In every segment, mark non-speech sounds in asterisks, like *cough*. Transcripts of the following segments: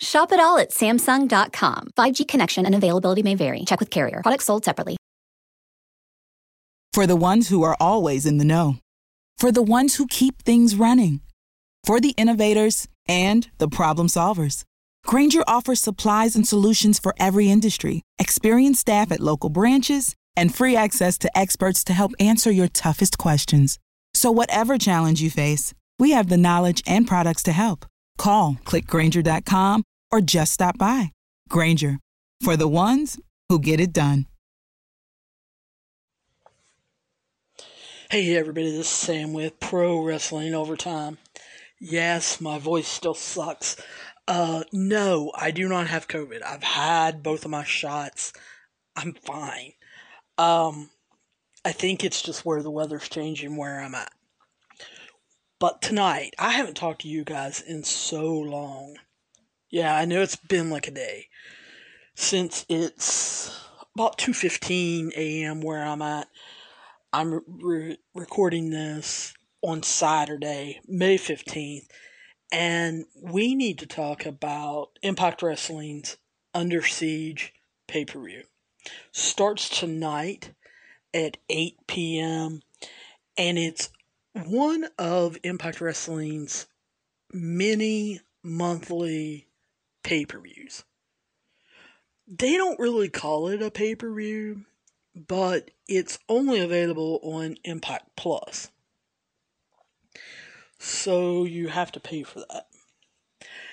Shop it all at Samsung.com. 5G connection and availability may vary. Check with carrier. Products sold separately. For the ones who are always in the know, for the ones who keep things running, for the innovators and the problem solvers. Grainger offers supplies and solutions for every industry, experienced staff at local branches, and free access to experts to help answer your toughest questions. So, whatever challenge you face, we have the knowledge and products to help. Call clickgrainger.com or just stop by. Grainger for the ones who get it done. Hey everybody, this is Sam with Pro Wrestling Overtime. Yes, my voice still sucks. Uh, no, I do not have COVID. I've had both of my shots. I'm fine. Um, I think it's just where the weather's changing where I'm at. But tonight, I haven't talked to you guys in so long. Yeah, I know it's been like a day since it's about 2:15 a.m. where I'm at I'm re- recording this on Saturday, May 15th, and we need to talk about Impact Wrestling's Under Siege pay per view. Starts tonight at 8 p.m., and it's one of Impact Wrestling's many monthly pay per views. They don't really call it a pay per view but it's only available on Impact Plus. So you have to pay for that.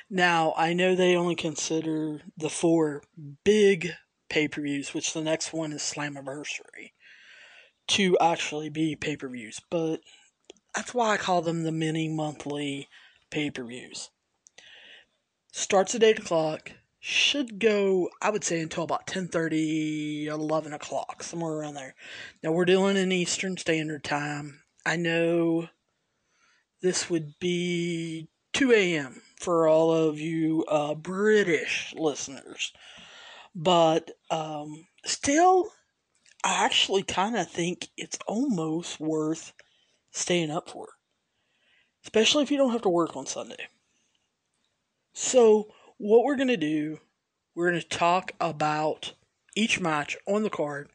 Now, I know they only consider the four big pay per views, which the next one is Slammiversary, to actually be pay per views, but that's why I call them the mini monthly pay per views. Starts at 8 o'clock, should go, I would say, until about 10.30, 11 o'clock, somewhere around there. Now, we're dealing in Eastern Standard Time. I know this would be 2 a.m. for all of you uh, British listeners. But um, still, I actually kind of think it's almost worth staying up for. Especially if you don't have to work on Sunday. So, what we're going to do, we're going to talk about each match on the card.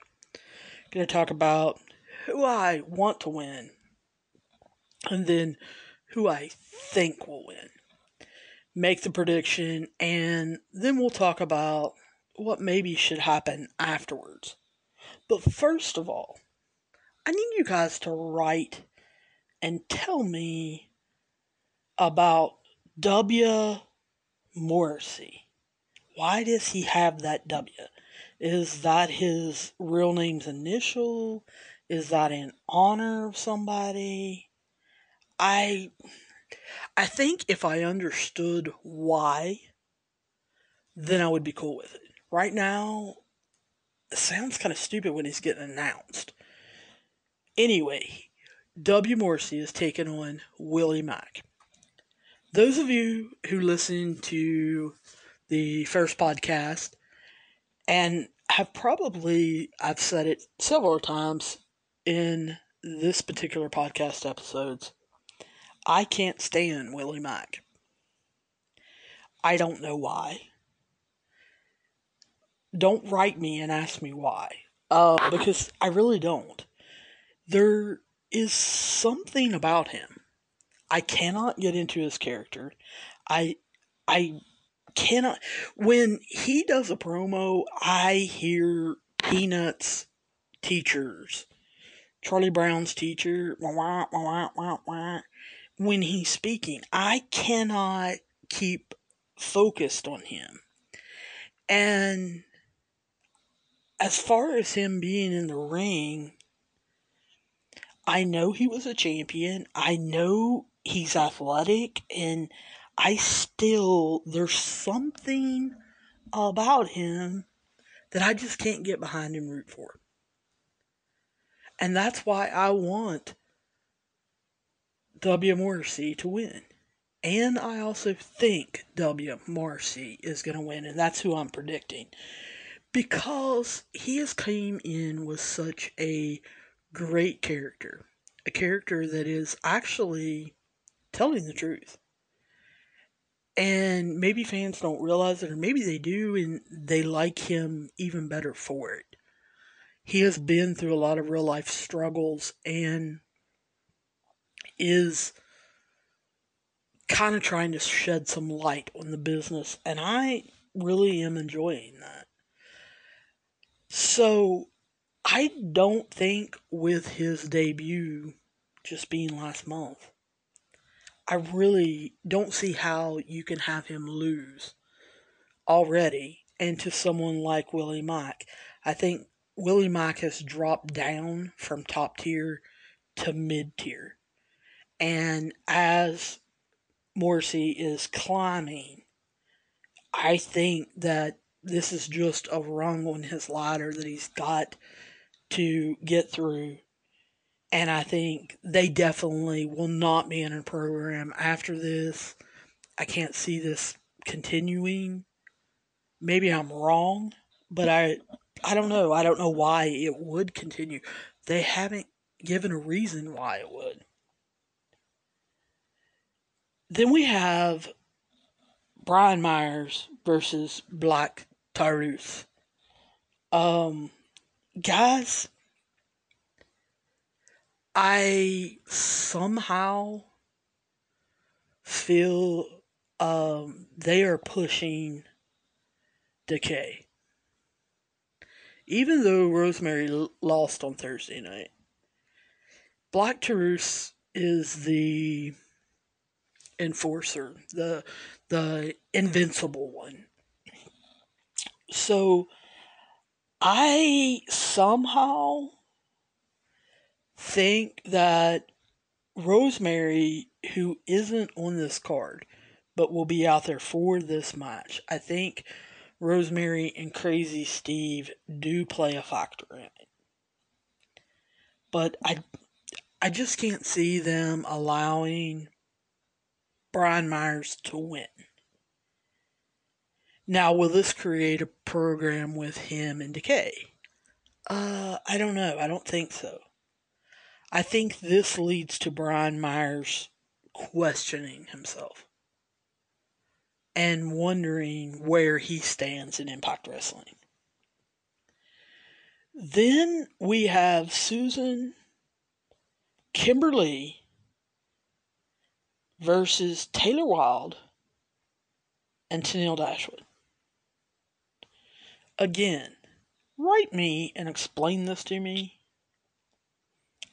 Going to talk about who I want to win, and then who I think will win. Make the prediction, and then we'll talk about what maybe should happen afterwards. But first of all, I need you guys to write and tell me about W Morrissey. Why does he have that W? Is that his real name's initial? Is that in honor of somebody? I I think if I understood why, then I would be cool with it. Right now, it sounds kind of stupid when he's getting announced. Anyway, W. Morrissey is taking on Willie Mack those of you who listened to the first podcast and have probably, I've said it several times in this particular podcast episodes, I can't stand Willie Mack. I don't know why. Don't write me and ask me why. Uh, because I really don't. There is something about him I cannot get into his character. I I cannot when he does a promo, I hear Peanuts teachers. Charlie Brown's teacher wah, wah, wah, when he's speaking. I cannot keep focused on him. And as far as him being in the ring, I know he was a champion. I know he's athletic and I still there's something about him that I just can't get behind and root for. And that's why I want W. Morrissey to win. And I also think W. Morrissey is going to win, and that's who I'm predicting. Because he has came in with such a great character. A character that is actually telling the truth. And maybe fans don't realize it, or maybe they do, and they like him even better for it. He has been through a lot of real life struggles and is kind of trying to shed some light on the business, and I really am enjoying that. So, I don't think with his debut just being last month, I really don't see how you can have him lose already and to someone like Willie Mack. I think Willie Mack has dropped down from top tier to mid tier. And as Morrissey is climbing, I think that this is just a rung on his ladder that he's got to get through. And I think they definitely will not be in a program after this. I can't see this continuing. Maybe I'm wrong, but I I don't know. I don't know why it would continue. They haven't given a reason why it would. Then we have Brian Myers versus Black Taurus. Um, guys, I somehow feel um, they are pushing Decay. Even though Rosemary lost on Thursday night, Black Taurus is the enforcer, the the invincible one. So I somehow think that Rosemary, who isn't on this card, but will be out there for this match, I think Rosemary and Crazy Steve do play a factor in it. But I I just can't see them allowing Brian Myers to win. Now, will this create a program with him and Decay? Uh, I don't know. I don't think so. I think this leads to Brian Myers questioning himself and wondering where he stands in Impact Wrestling. Then we have Susan Kimber Lee versus Taylor Wilde and Tenille Dashwood. Again, write me and explain this to me.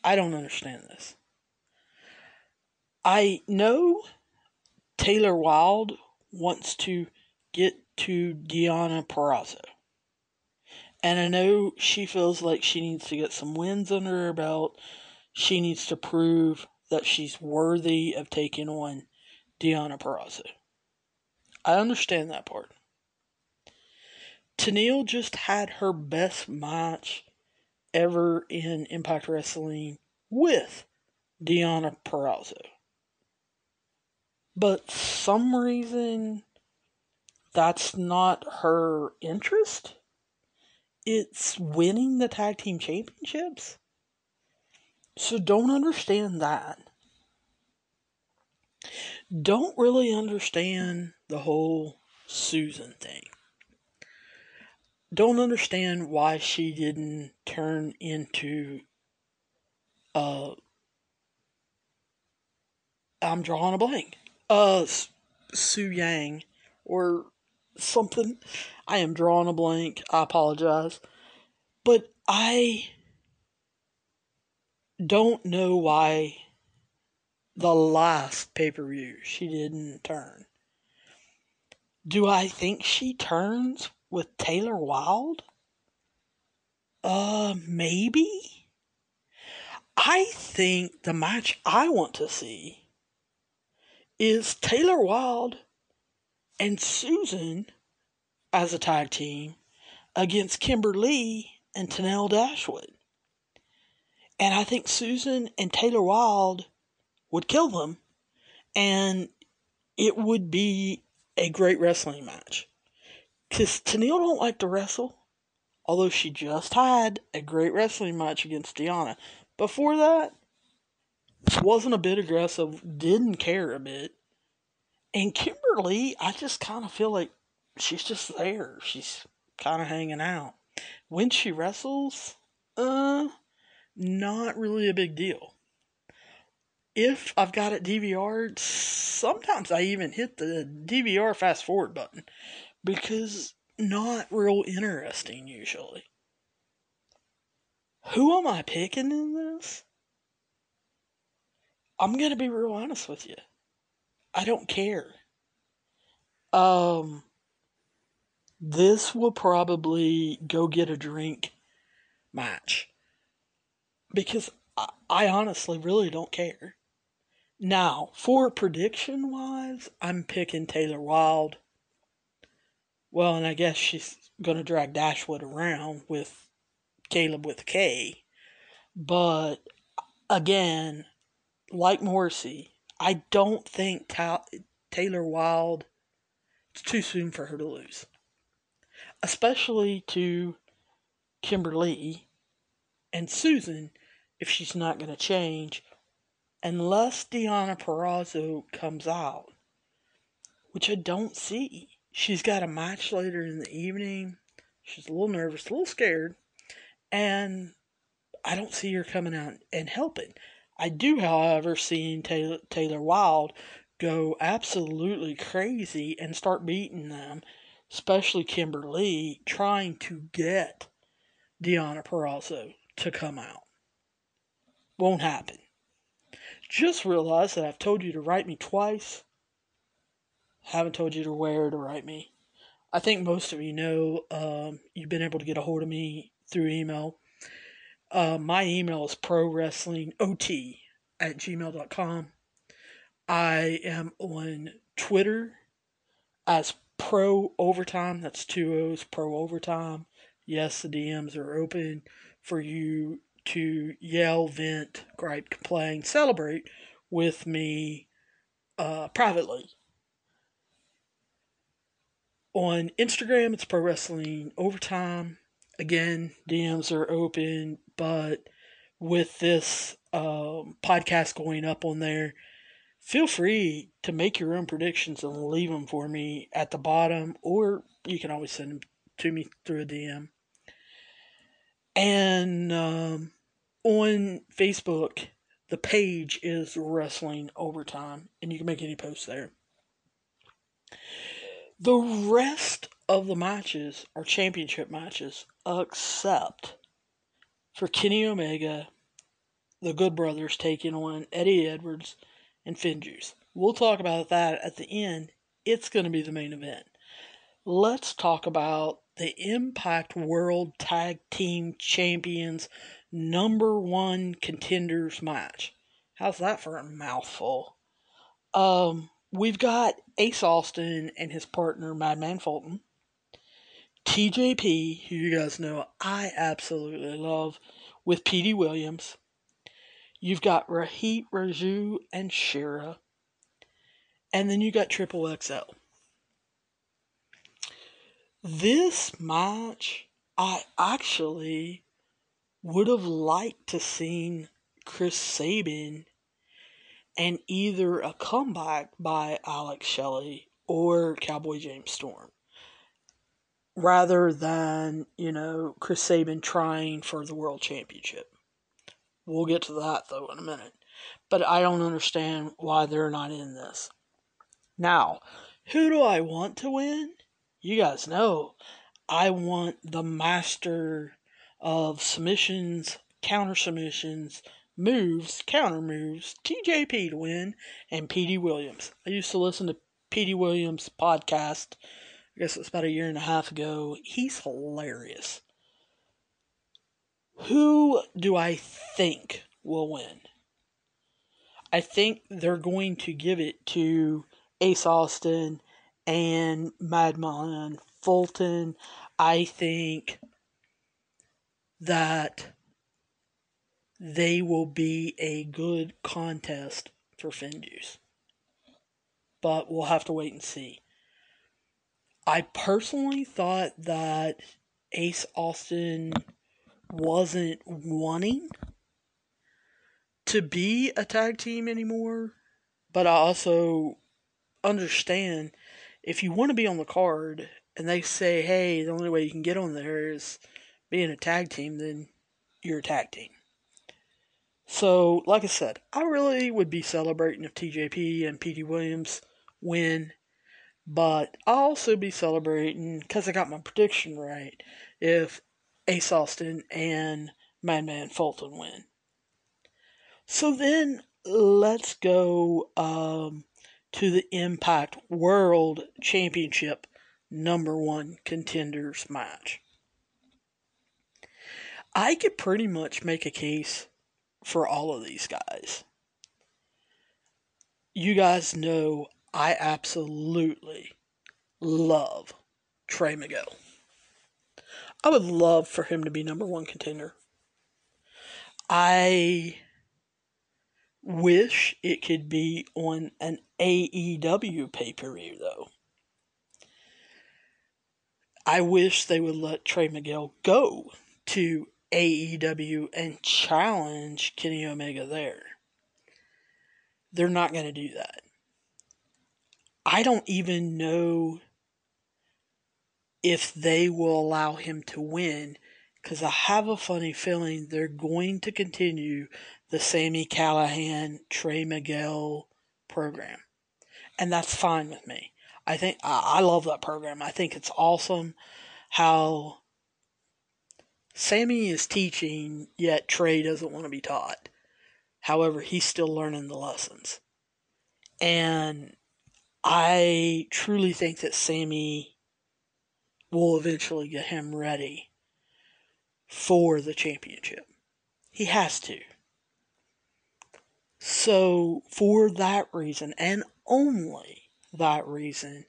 I don't understand this. I know Taylor Wilde wants to get to Deonna Purrazzo. And I know she feels like she needs to get some wins under her belt. She needs to prove that she's worthy of taking on Deonna Purrazzo. I understand that part. Tenille just had her best match ever in Impact Wrestling with Deonna Purrazzo. But some reason that's not her interest. It's winning the tag team championships. So don't understand that. Don't really understand the whole Susan thing. Don't understand why she didn't turn into uh I'm drawing a blank. Uh Su Yung or something. I am drawing a blank. I apologize. But I don't know why the last pay per view she didn't turn. Do I think she turns with Taylor Wilde? Uh, maybe? I think the match I want to see is Taylor Wilde and Susan as a tag team against Kimber Lee and Tenille Dashwood. And I think Susan and Taylor Wilde would kill them. And it would be a great wrestling match. Because Tenille don't like to wrestle. Although she just had a great wrestling match against Deonna. Before that, wasn't a bit aggressive, didn't care a bit. And Kimber Lee, I just kind of feel like she's just there. She's kind of hanging out. When she wrestles, uh, not really a big deal. If I've got it DVR'd, sometimes I even hit the DVR fast forward button because not real interesting usually. Who am I picking in this? I'm gonna be real honest with you. I don't care. Um, this will probably go get a drink match because I, I honestly really don't care. Now, for prediction wise, I'm picking Taylor Wilde. Well, and I guess she's going to drag Dashwood around with Kaleb with K. But again, like Morrissey, I don't think Ta- Taylor Wilde, it's too soon for her to lose. Especially to Kimber Lee and Susan if she's not going to change unless Deonna Purrazzo comes out, which I don't see. She's got a match later in the evening. She's a little nervous, a little scared, and I don't see her coming out and helping. I do, however, see Taylor, Taylor Wilde go absolutely crazy and start beating them, especially Kimber Lee, trying to get Deonna Purrazzo to come out. Won't happen. Just realize that I've told you to write me twice. Haven't told you to where to write me. I think most of you know um, you've been able to get a hold of me through email. Uh, my email is pro wrestling ot at gmail.com. I am on Twitter as pro overtime. That's two O's, pro overtime. Yes, the DMs are open for you to yell, vent, gripe, complain, celebrate with me uh, privately. On Instagram, it's Pro Wrestling Overtime. Again, DMs are open, but with this um, podcast going up on there, feel free to make your own predictions and leave them for me at the bottom, or you can always send them to me through a DM. And um, on Facebook, the page is Wrestling Overtime, and you can make any posts there. The rest of the matches are championship matches, except for Kenny Omega, the Good Brothers taking on Eddie Edwards and FinJuice. We'll talk about that at the end. It's going to be the main event. Let's talk about the Impact World Tag Team Champions number one contenders match. How's that for a mouthful? Um, we've got Ace Austin and his partner Madman Fulton. TJP, who you guys know I absolutely love, with Petey Williams. You've got Rohit Raju and Shera. And then you got Triple XL. This match, I actually would have liked to seen Chris Sabin and either a comeback by Alex Shelley or Cowboy James Storm rather than, you know, Chris Sabin trying for the world championship. We'll get to that though in a minute. But I don't understand why they're not in this. Now, who do I want to win? You guys know I want the master of submissions, counter submissions, moves, counter moves, TJP to win, and Petey Williams. I used to listen to Petey Williams' podcast. I guess it's about a year and a half ago. He's hilarious. Who do I think will win? I think they're going to give it to Ace Austin and Madman Fulton. I think that they will be a good contest for FinJuice. But we'll have to wait and see. I personally thought that Ace Austin wasn't wanting to be a tag team anymore, but I also understand if you want to be on the card and they say, hey, the only way you can get on there is being a tag team, then you're a tag team. So, like I said, I really would be celebrating if TJP and Petey Williams win, but I'll also be celebrating because I got my prediction right if Ace Austin and Madman Fulton win. So then let's go um, to the Impact World Championship number one contenders match. I could pretty much make a case for all of these guys. You guys know I absolutely love Trey Miguel. I would love for him to be number one contender. I wish it could be on an AEW pay per view, though. I wish they would let Trey Miguel go to AEW and challenge Kenny Omega there. They're not going to do that. I don't even know if they will allow him to win because I have a funny feeling they're going to continue the Sami Callihan, Trey Miguel program. And that's fine with me. I think I, love that program. I think it's awesome how Sami is teaching, yet Trey doesn't want to be taught. However, he's still learning the lessons. And I truly think that Sami will eventually get him ready for the championship. He has to. So, for that reason, and only that reason,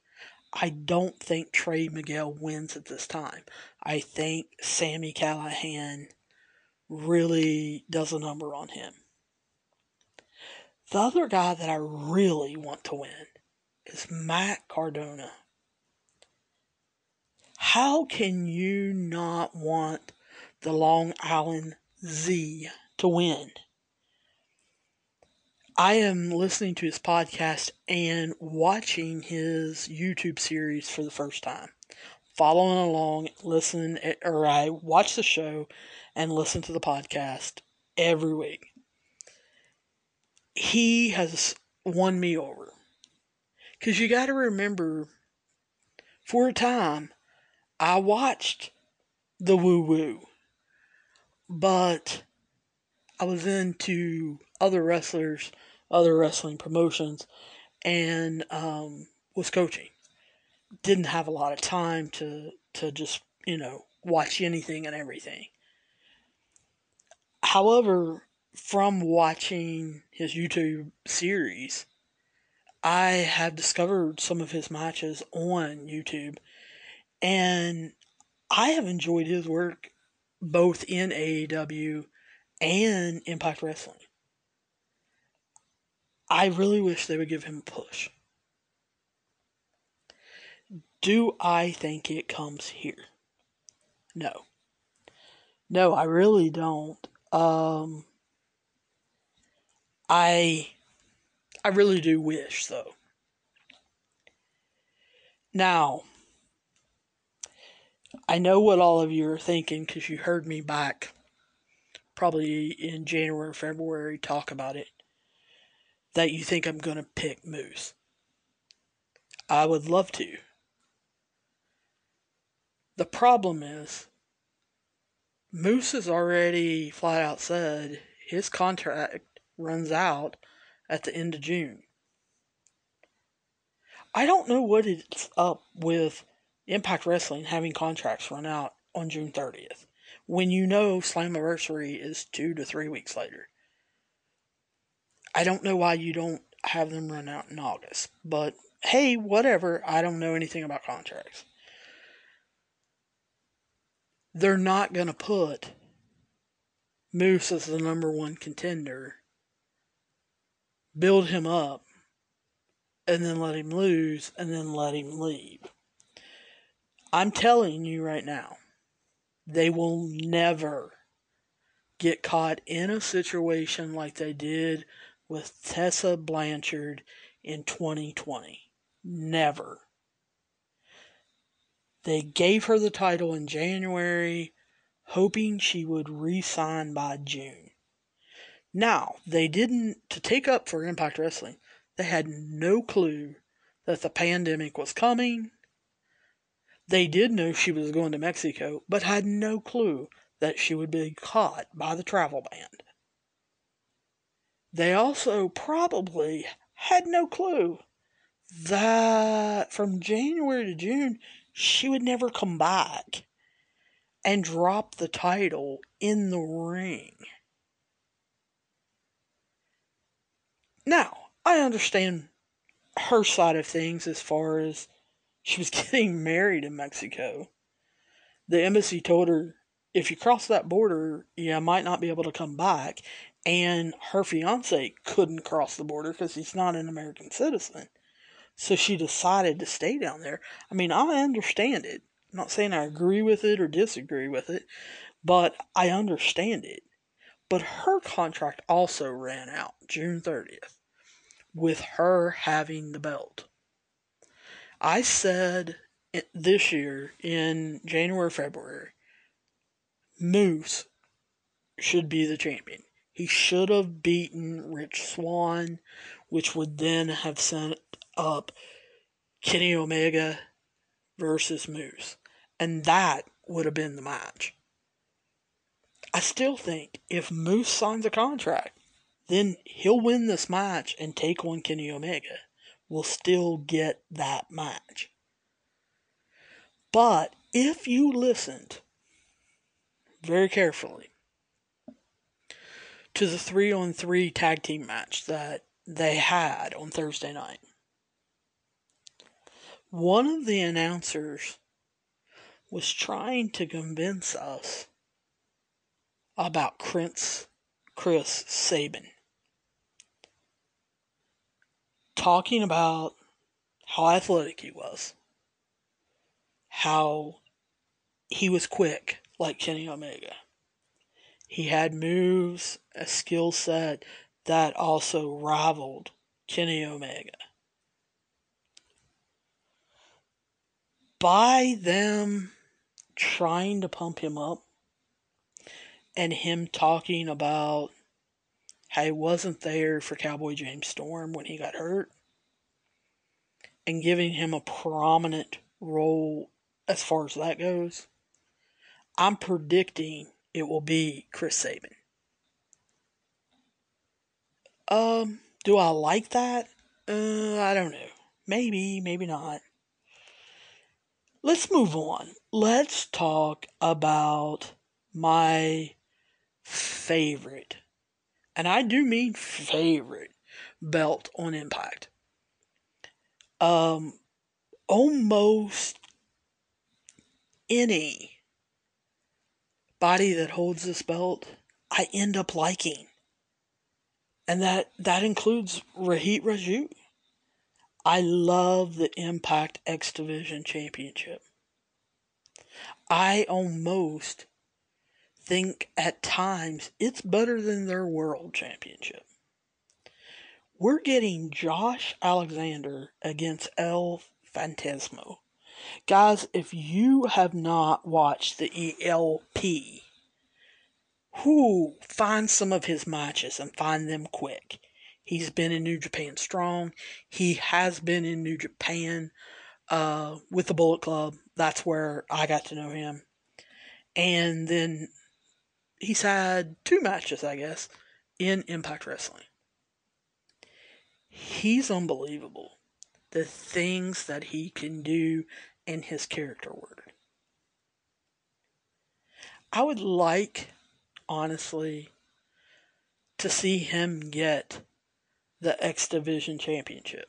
I don't think Trey Miguel wins at this time. I think Sami Callihan really does a number on him. The other guy that I really want to win is Matt Cardona. How can you not want the Long Island Z to win? I am listening to his podcast and watching his YouTube series for the first time. Following along, listen, or I watch the show and listen to the podcast every week. He has won me over. Because you got to remember, for a time, I watched the woo woo, but I was into other wrestlers, other wrestling promotions, and um, was coaching. Didn't have a lot of time to to just you know watch anything and everything. However, from watching his YouTube series, I have discovered some of his matches on YouTube and I have enjoyed his work both in AEW and Impact Wrestling. I really wish they would give him a push. Do I think it comes here? No. No, I really don't. Um, I I really do wish though. Now, I know what all of you are thinking because you heard me back probably in January, February talk about it. That you think I'm going to pick Moose. I would love to. The problem is, Moose has already flat out said his contract runs out at the end of June. I don't know what it's up with Impact Wrestling having contracts run out on June 30th when you know Slammiversary is two to three weeks later. I don't know why you don't have them run out in August, but hey, whatever. I don't know anything about contracts. They're not going to put Moose as the number one contender, build him up, and then let him lose, and then let him leave. I'm telling you right now, they will never get caught in a situation like they did with Tessa Blanchard in 2020. Never. They gave her the title in January, hoping she would resign by June. Now, they didn't, to take up for Impact Wrestling, they had no clue that the pandemic was coming. They did know she was going to Mexico, but had no clue that she would be caught by the travel ban. They also probably had no clue that from January to June she would never come back and drop the title in the ring. Now, I understand her side of things as far as she was *laughs* getting married in Mexico. The embassy told her if you cross that border, you might not be able to come back. And her fiance couldn't cross the border because he's not an American citizen. So she decided to stay down there. I mean, I understand it. I'm not saying I agree with it or disagree with it, but I understand it. But her contract also ran out June 30th with her having the belt. I said this year in January, February, Moose should be the champion. He should have beaten Rich Swann, which would then have set up Kenny Omega versus Moose. And that would have been the match. I still think if Moose signs a contract, then he'll win this match and take on Kenny Omega. We'll still get that match. But if you listened very carefully to the three on three tag team match that they had on Thursday night. One of the announcers was trying to convince us about Chris, Chris Sabin. Talking about how athletic he was, how he was quick, like Kenny Omega. He had moves, a skill set that also rivaled Kenny Omega. By them trying to pump him up and him talking about how he wasn't there for Cowboy James Storm when he got hurt and giving him a prominent role as far as that goes, I'm predicting it will be Chris Sabin. Um, do I like that? Uh, I don't know. Maybe, maybe not. Let's move on. Let's talk about my favorite, and I do mean favorite, belt on Impact. Um, almost any body that holds this belt, I end up liking. And that, that includes Rohit Raju. I love the Impact X Division Championship. I almost think at times it's better than their World Championship. We're getting Josh Alexander against El Phantasmo. Guys, if you have not watched the ELP, who find some of his matches and find them quick. He's been in New Japan Strong. He has been in New Japan uh, with the Bullet Club. That's where I got to know him. And then he's had two matches, I guess, in Impact Wrestling. He's unbelievable. The things that he can do in his character work. I would like, honestly, to see him get the X Division Championship.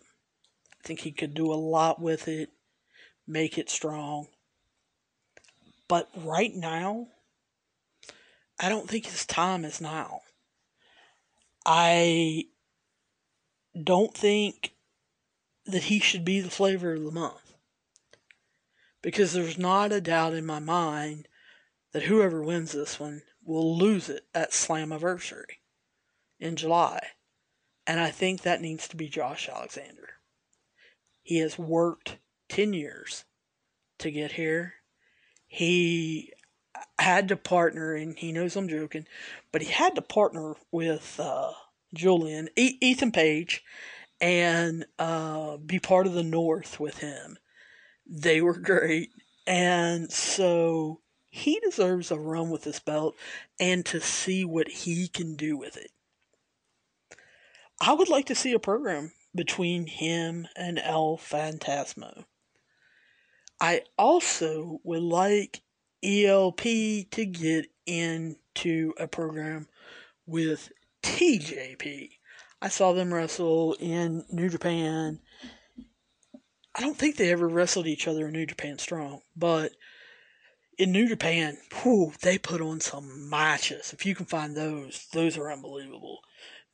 I think he could do a lot with it, make it strong. But right now, I don't think his time is now. I don't think that he should be the flavor of the month. Because there's not a doubt in my mind that whoever wins this one will lose it at Slammiversary in July. And I think that needs to be Josh Alexander. He has worked 10 years to get here. He had to partner, and he knows I'm joking, but he had to partner with uh, Julian, e- Ethan Page, and uh, be part of the North with him. They were *laughs* great. And so he deserves a run with this belt and to see what he can do with it. I would like to see a program between him and El Phantasmo. I also would like ELP to get into a program with TJP. I saw them wrestle in New Japan. I don't think they ever wrestled each other in New Japan Strong, but in New Japan, whew, they put on some matches. If you can find those, those are unbelievable.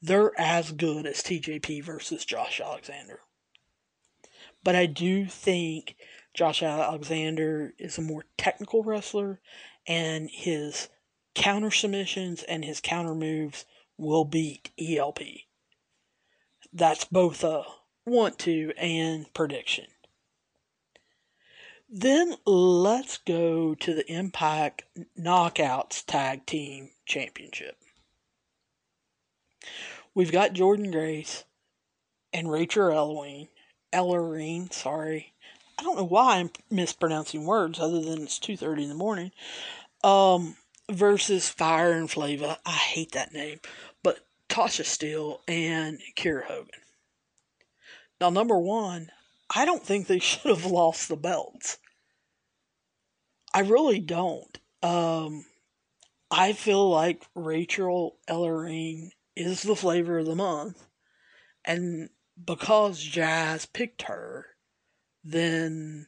They're as good as TJP versus Josh Alexander. But I do think Josh Alexander is a more technical wrestler, and his counter submissions and his counter moves will beat ELP. That's both a want to and prediction. Then let's go to the Impact Knockouts Tag Team Championship. We've got Jordynne Grace and Rachel Ellering, Ellering, sorry, I don't know why I'm mispronouncing words other than it's 2.30 in the morning, um, versus Fire and Flava. I hate that name. But Tasha Steelz and Kiera Hogan. Now, number one, I don't think they *laughs* should have lost the belts. I really don't. Um, I feel like Rachel Ellering is the flavor of the month. And because Jazz picked her, then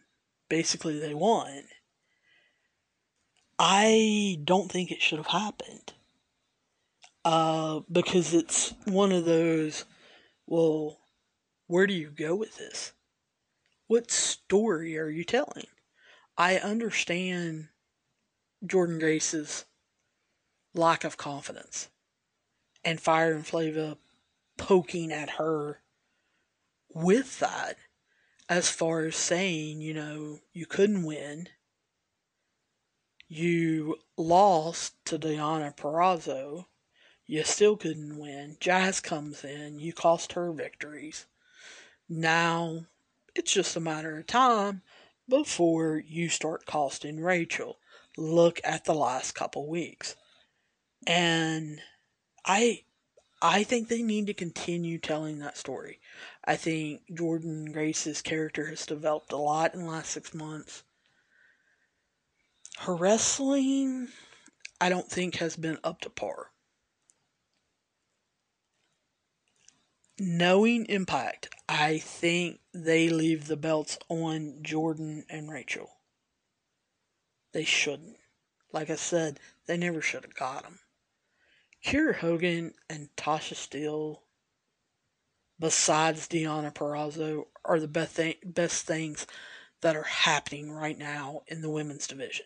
basically they won. I don't think it should have happened. Uh, because it's one of those, well, where do you go with this? What story are you telling? I understand Jordynne Grace's lack of confidence and Fire and Flava poking at her with that as far as saying, you know, you couldn't win. You lost to Deonna Purrazzo. You still couldn't win. Jazz comes in. You cost her victories. Now, it's just a matter of time before you start costing Rachel. Look at the last couple weeks. And I I think they need to continue telling that story. I think Jordynne Grace's character has developed a lot in the last six months. Her wrestling, I don't think, has been up to par. Knowing Impact, I think they leave the belts on Jordynne and Rachel. They shouldn't. Like I said, they never should have got them. Kiera Hogan and Tasha Steelz, besides Deonna Purrazzo, are the best, th- best things that are happening right now in the women's division.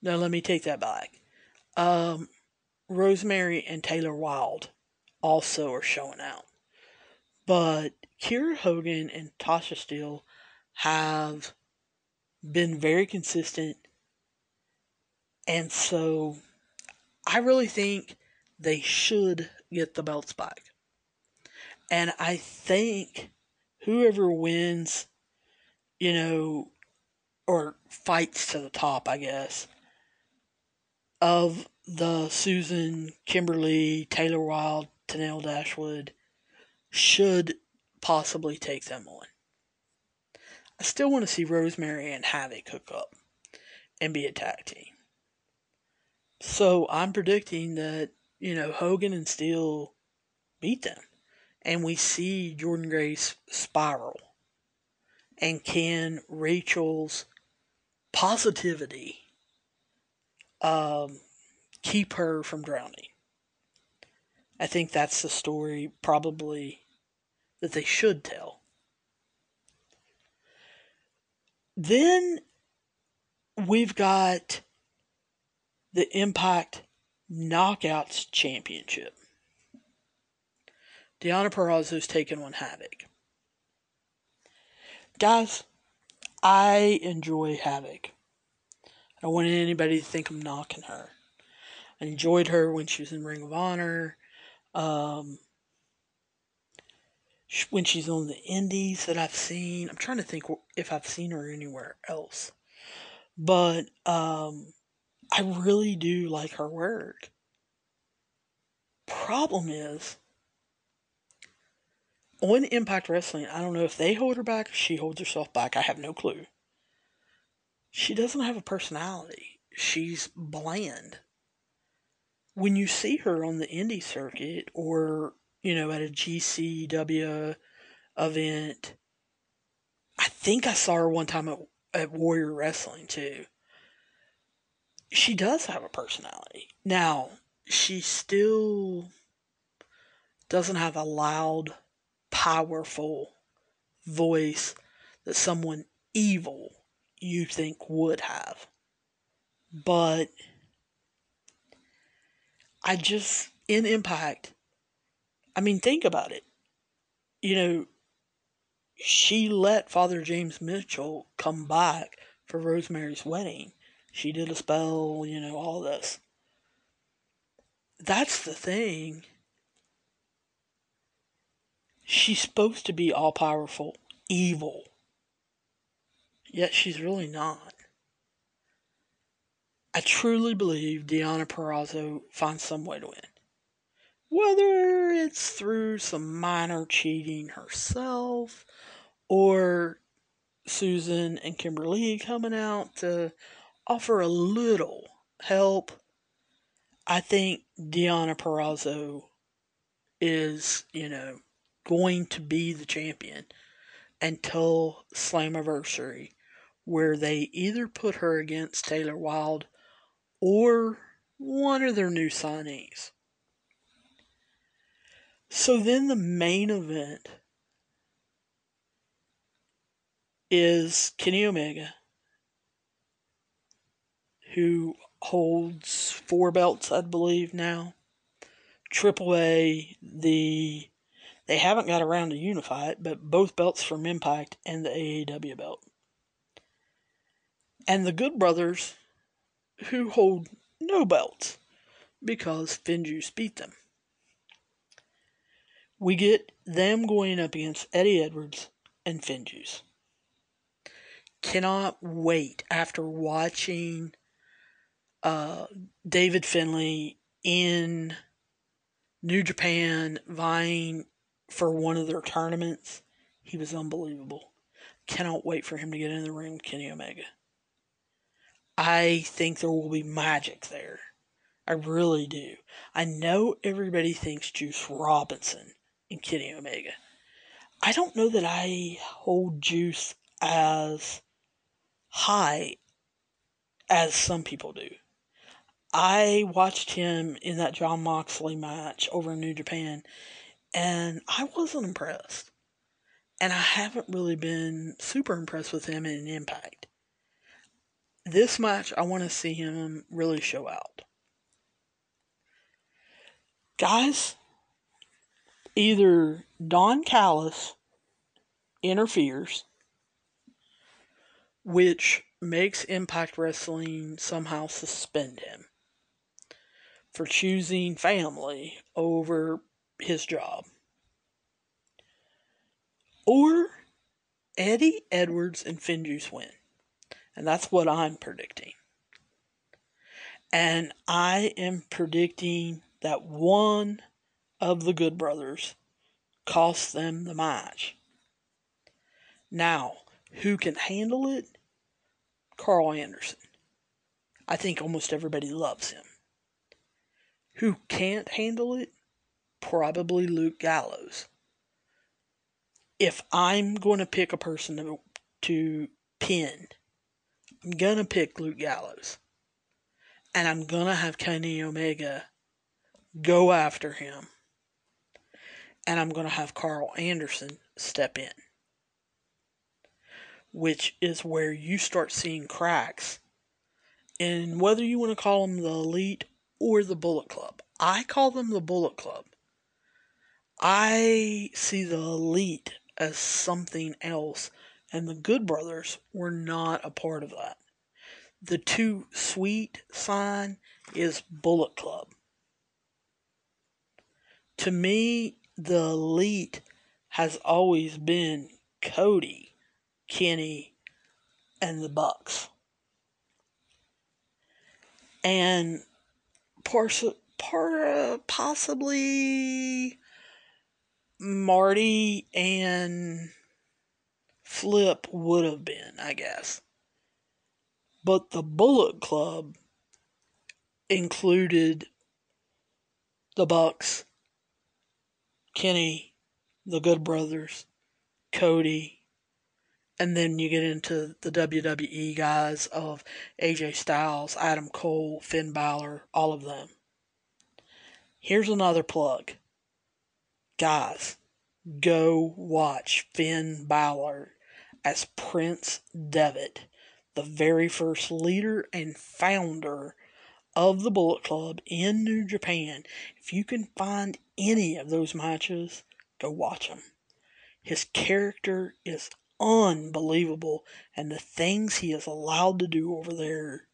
Now, let me take that back. Um, Rosemary and Taylor Wilde also are showing out. But Kiera Hogan and Tasha Steelz have been very consistent. And so I really think they should get the belts back. And I think whoever wins, you know, or fights to the top, I guess, of the Susan, Kimber Lee, Taylor Wilde, Tenille Dashwood should possibly take them on. I still want to see Rosemary and Havok hook up and be a tag team. So I'm predicting that, you know, Hogan and Steelz beat them. And we see Jordynne Grace spiral. And can Rachel's positivity um, keep her from drowning. I think that's the story probably that they should tell. Then we've got the Impact Knockouts Championship. Deonna Purrazzo's taken on Havok. Guys, I enjoy Havok. I don't want anybody to think I'm knocking her. I enjoyed her when she was in Ring of Honor. Um, when she's on the indies that I've seen. I'm trying to think if I've seen her anywhere else. But um, I really do like her work. Problem is, on Impact Wrestling, I don't know if they hold her back or she holds herself back. I have no clue. She doesn't have a personality. She's bland. When you see her on the indie circuit or, you know, at a GCW event, I think I saw her one time at, at Warrior Wrestling too. She does have a personality. Now, she still doesn't have a loud powerful voice that someone evil you think would have. But I just, in Impact, I mean, think about it. You know, she let Father James Mitchell come back for Rosemary's wedding. She did a spell, you know, all this. That's the thing She's supposed to be all powerful, evil. Yet she's really not. I truly believe Deonna Purrazzo finds some way to win. Whether it's through some minor cheating herself or Su Yung and Kimber Lee coming out to offer a little help, I think Deonna Purrazzo is, you know, going to be the champion until Slammiversary, where they either put her against Taylor Wilde or one of their new signees. So then the main event is Kenny Omega, who holds four belts, I believe, now. Triple A, the they haven't got around to unify it, but both belts from Impact and the AEW belt. And the Good Brothers, who hold no belts because FinJuice beat them. We get them going up against Eddie Edwards and FinJuice. Cannot wait after watching uh, David Finlay in New Japan vying for one of their tournaments. He was unbelievable. Cannot wait for him to get in the ring with Kenny Omega. I think there will be magic there. I really do. I know everybody thinks Juice Robinson and Kenny Omega. I don't know that I hold Juice as high as some people do. I watched him in that Jon Moxley match over in New Japan, and I wasn't impressed. And I haven't really been super impressed with him in Impact. This match, I want to see him really show out. Guys, either Don Callis interferes, which makes Impact Wrestling somehow suspend him for choosing family over his job. Or Eddie Edwards and FinJuice win. And that's what I'm predicting. And I am predicting that one of the Good Brothers costs them the match. Now, who can handle it? Karl Anderson. I think almost everybody loves him. Who can't handle it? probably Luke Gallows. If I'm going to pick a person to, to pin, I'm going to pick Luke Gallows. And I'm going to have Kenny Omega go after him. And I'm going to have Karl Anderson step in. Which is where you start seeing cracks And whether you want to call them the Elite or the Bullet Club. I call them the Bullet Club. I see the Elite as something else, and the Good Brothers were not a part of that. The Too Sweet sign is Bullet Club. To me, the elite has always been Cody, Kenny, and the Bucks. And possibly Marty and Flip would have been, I guess. But the Bullet Club included the Bucks, Kenny, the Good Brothers, Cody, and then you get into the WWE guys of AJ Styles, Adam Cole, Finn Balor, all of them. Here's another plug. Guys, go watch Finn Balor as Prince Devitt, the very first leader and founder of the Bullet Club in New Japan. If you can find any of those matches, go watch them. His character is unbelievable, and the things he is allowed to do over there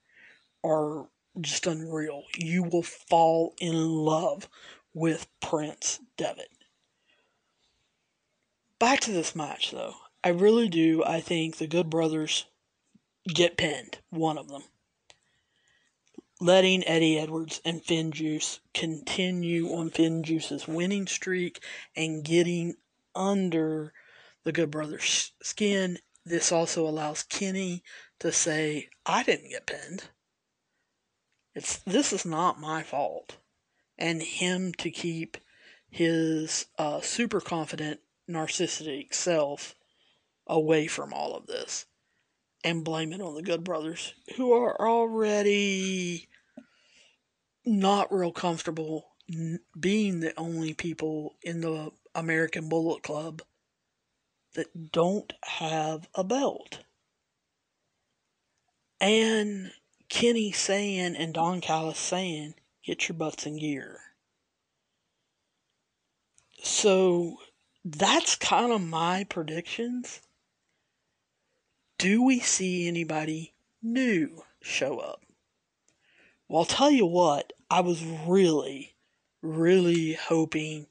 are just unreal. You will fall in love with Prince Devitt. Back to this match, though. I really do. I think the Good Brothers get pinned, one of them. Letting Eddie Edwards and FinJuice continue on FinJuice's winning streak and getting under the Good Brothers' skin. This also allows Kenny to say, I didn't get pinned. It's this is not my fault. And him to keep his uh, super confident narcissistic self away from all of this and blame it on the Good Brothers, who are already not real comfortable being the only people in the American Bullet Club that don't have a belt. And Kenny saying and Don Callis saying, get your butts in gear. So that's kind of my predictions. Do we see anybody new show up? Well, I'll tell you what, I was really, really hoping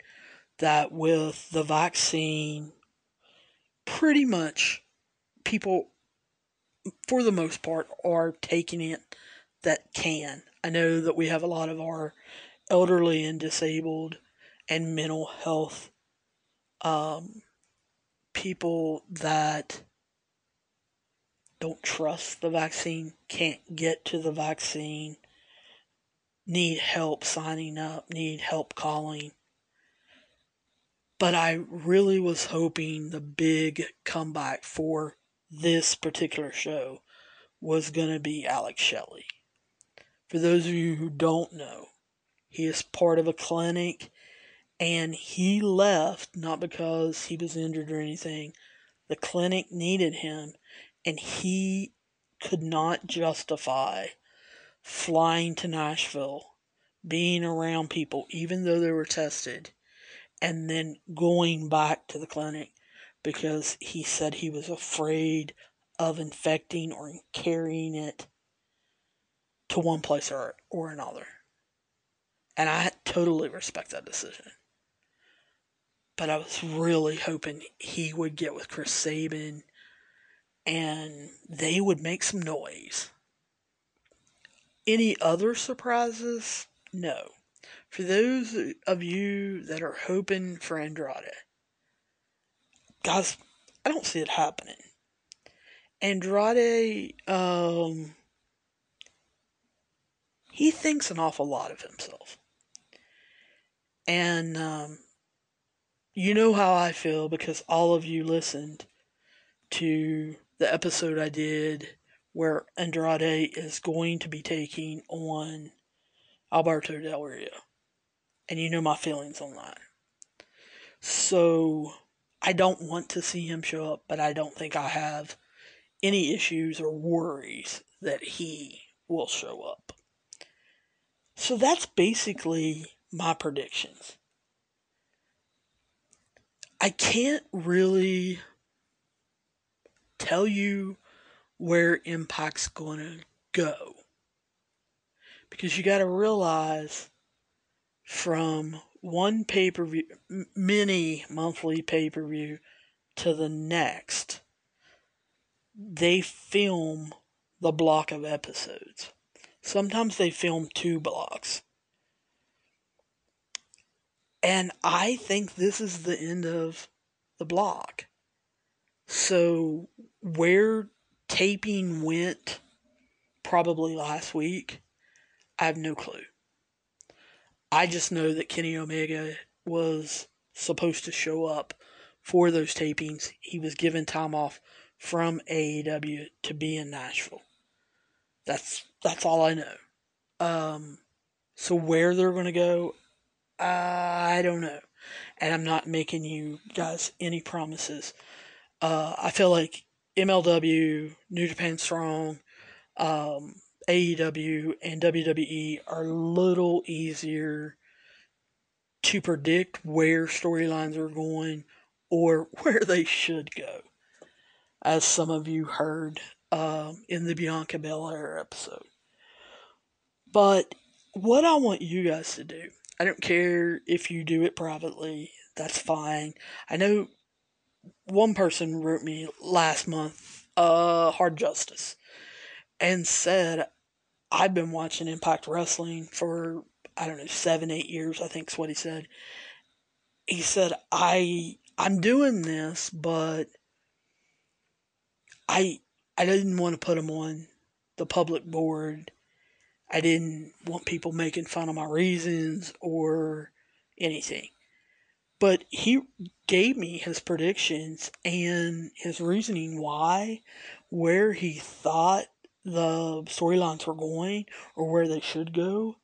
that with the vaccine pretty much people, for the most part, are taking it that can. I know that we have a lot of our elderly and disabled and mental health um, people that don't trust the vaccine, can't get to the vaccine, need help signing up, need help calling. But I really was hoping the big comeback for this particular show was going to be Alex Shelley. For those of you who don't know, he is part of a clinic and he left not because he was injured or anything. The clinic needed him and he could not justify flying to Nashville, being around people, even though they were tested, and then going back to the clinic because he said he was afraid of infecting or carrying it to one place or, or another. And I totally respect that decision. But I was really hoping he would get with Chris Sabin and they would make some noise. Any other surprises? No. For those of you that are hoping for Andrade, guys, I don't see it happening. Andrade, um, he thinks an awful lot of himself. And, um, you know how I feel because all of you listened to the episode I did where Andrade is going to be taking on Alberto Del Rio. And you know my feelings on that. So I don't want to see him show up, but I don't think I have any issues or worries that he will show up. So that's basically my predictions. I can't really tell you where Impact's going to go. Because you got to realize from one pay per view, mini monthly pay per view to the next, they film the block of episodes. Sometimes they film two blocks. And I think this is the end of the block. So, where taping went probably last week, I have no clue. I just know that Kenny Omega was supposed to show up for those tapings. He was given time off from AEW to be in Nashville. That's that's all I know. Um, so where they're going to go, I don't know, and I'm not making you guys any promises. Uh, I feel like MLW, New Japan Strong, um, AEW, and WWE are a little easier to predict where storylines are going or *laughs* where they should go, as some of you heard um, in the Bianca Belair episode. But what I want you guys to do, I don't care if you do it privately, that's fine. I know one person wrote me last month, uh, Hard Justice, and said, I've been watching Impact Wrestling for, I don't know, seven, eight years, I think is what he said. He said, I, I'm doing this, but I, I didn't want to put him on the public board. I didn't want people making fun of my reasons or anything. But he gave me his predictions and his reasoning why, where he thought the storylines were going or where they should go,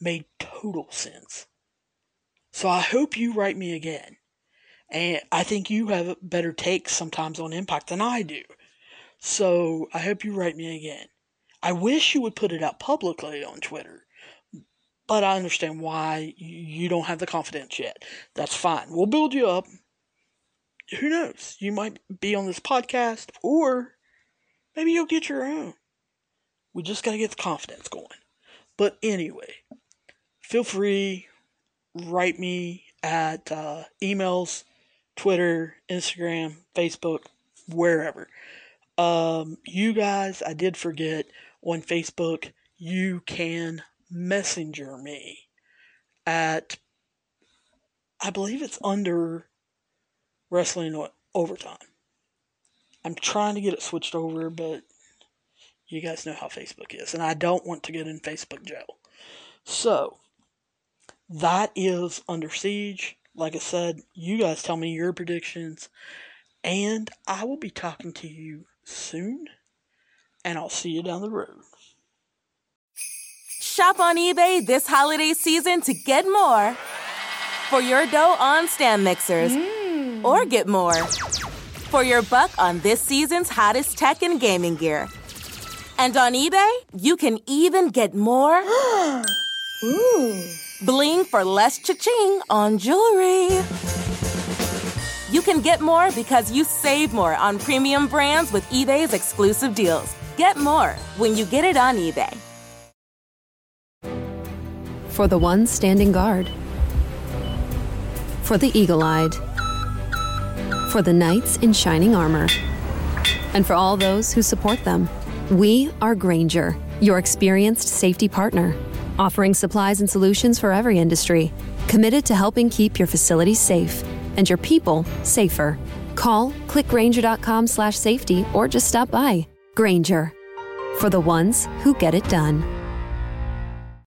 made total sense. So I hope you write me again. And I think you have better takes sometimes on Impact than I do. So I hope you write me again. I wish you would put it out publicly on Twitter but I understand why you don't have the confidence yet. That's fine. We'll build you up. Who knows? You might be on this podcast, or maybe you'll get your own. We just got to get the confidence going. But anyway, feel free, write me at uh, emails, Twitter, Instagram, Facebook, wherever. Um, you guys, I did forget on Facebook, you can messenger me at I believe it's under wrestling overtime. I'm trying to get it switched over, but you guys know how Facebook is, and I don't want to get in Facebook jail. So that is under siege. Like I said, you guys tell me your predictions, and I will be talking to you soon, and I'll see you down the road. Shop on eBay this holiday season to get more for your dough on stand mixers, mm. or get more for your buck on this season's hottest tech and gaming gear. And on eBay, you can even get more. *gasps* Ooh. Bling for less cha-ching on jewelry. You can get more because you save more on premium brands with eBay's exclusive deals. Get more when you get it on eBay for the ones standing guard, for the eagle eyed, for the knights in shining armor, and for all those who support them. We are Grainger, your experienced safety partner, offering supplies and solutions for every industry, committed to helping keep your facilities safe and your people safer. Call clickgrainger.com slash safety or just stop by. Grainger for the ones who get it done.